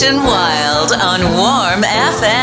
Wild on Warm FM.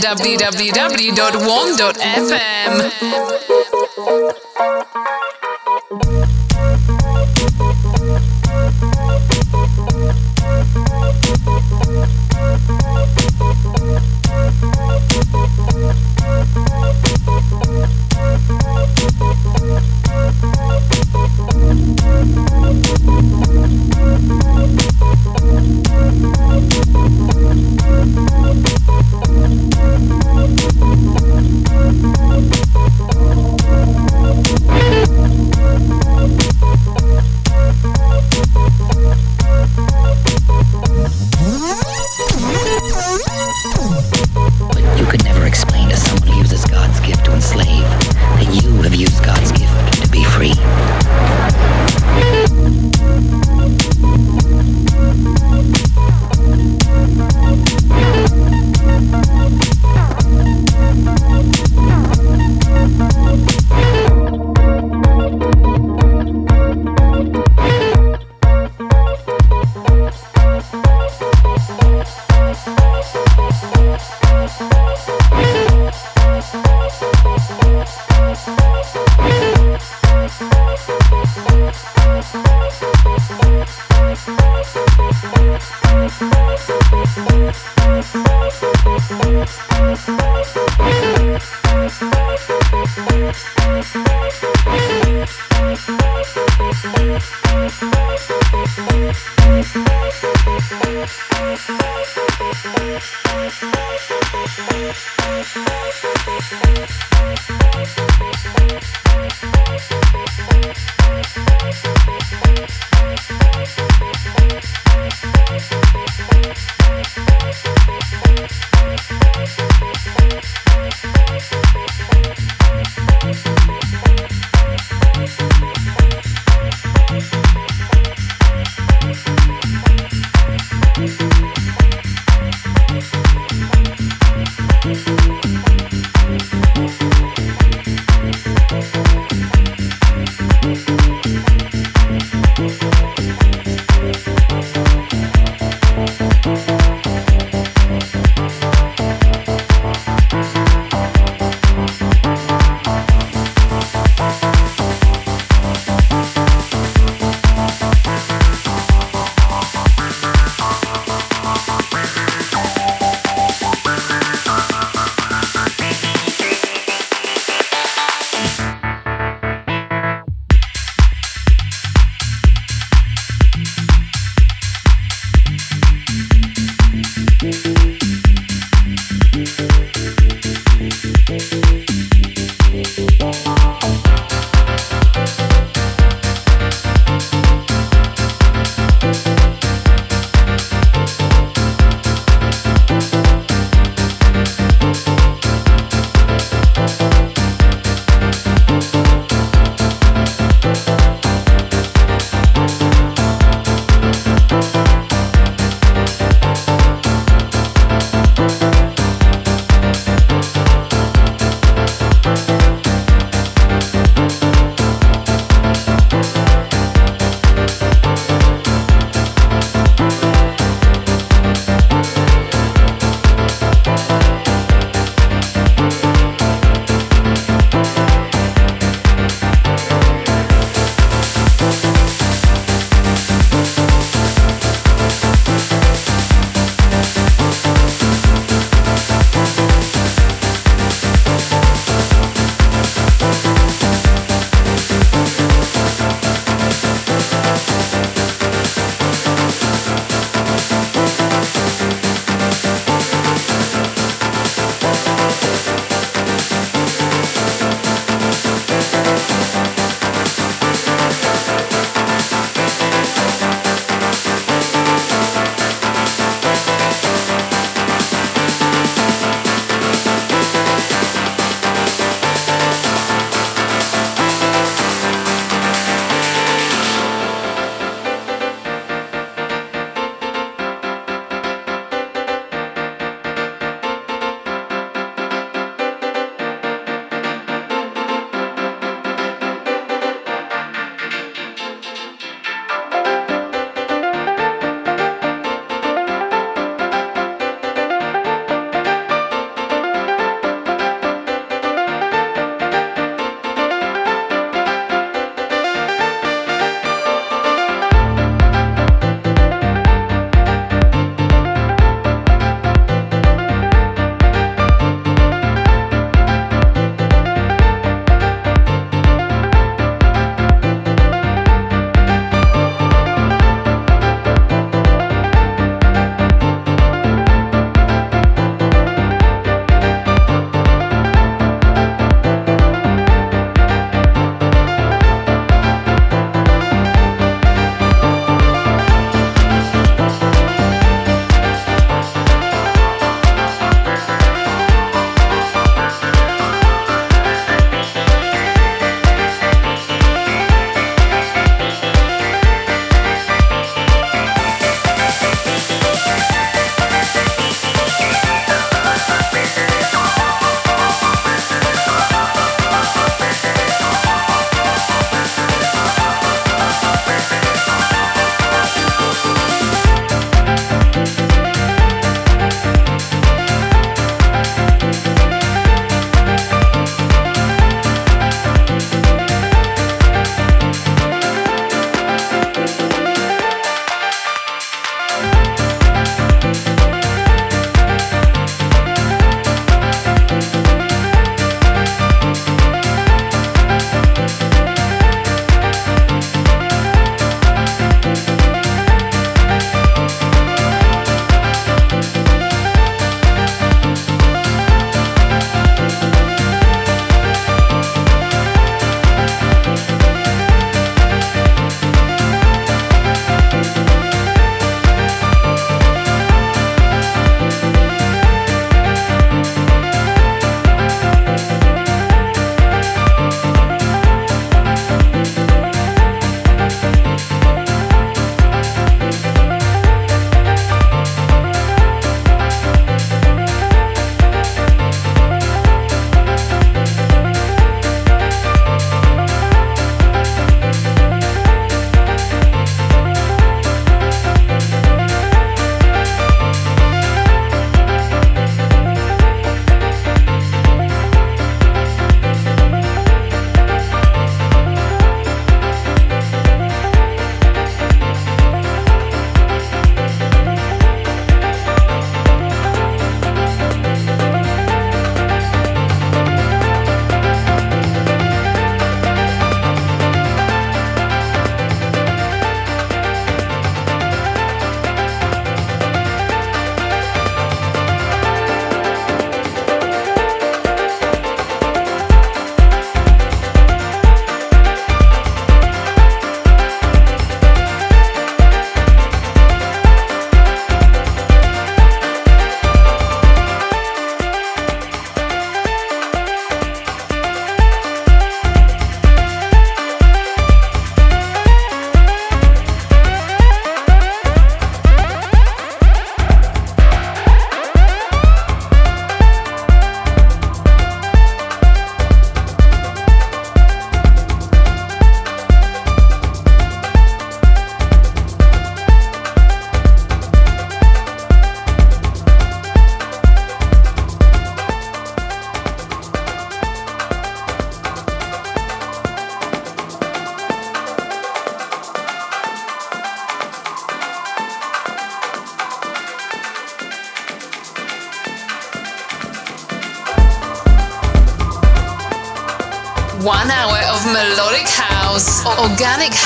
www.warm.fm.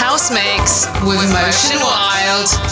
house mix with Motion Wide.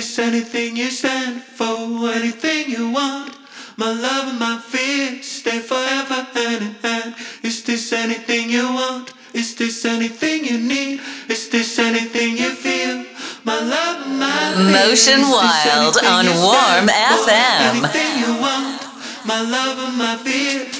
It's anything you stand for, anything you want. My love and my fear stay forever hand in hand. Is this anything you want? Is this anything you need? Is this anything you feel? My love and my fear. Motion Wide on Warm FM. Anything you want? My love and my fear.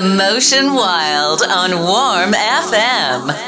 Motion Wide on Warm FM.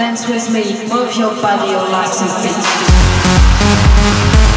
dance with me, move your body, your life and feet.